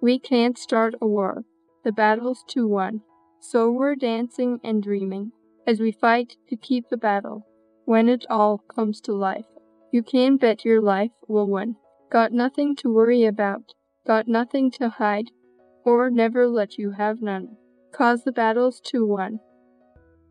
We can't start a war, the battle's too won. So we're dancing and dreaming as we fight to keep the battle. When it all comes to life, you can bet your life we'll win. Got nothing to worry about, got nothing to hide, or never let you have none. Cause the battle's too won.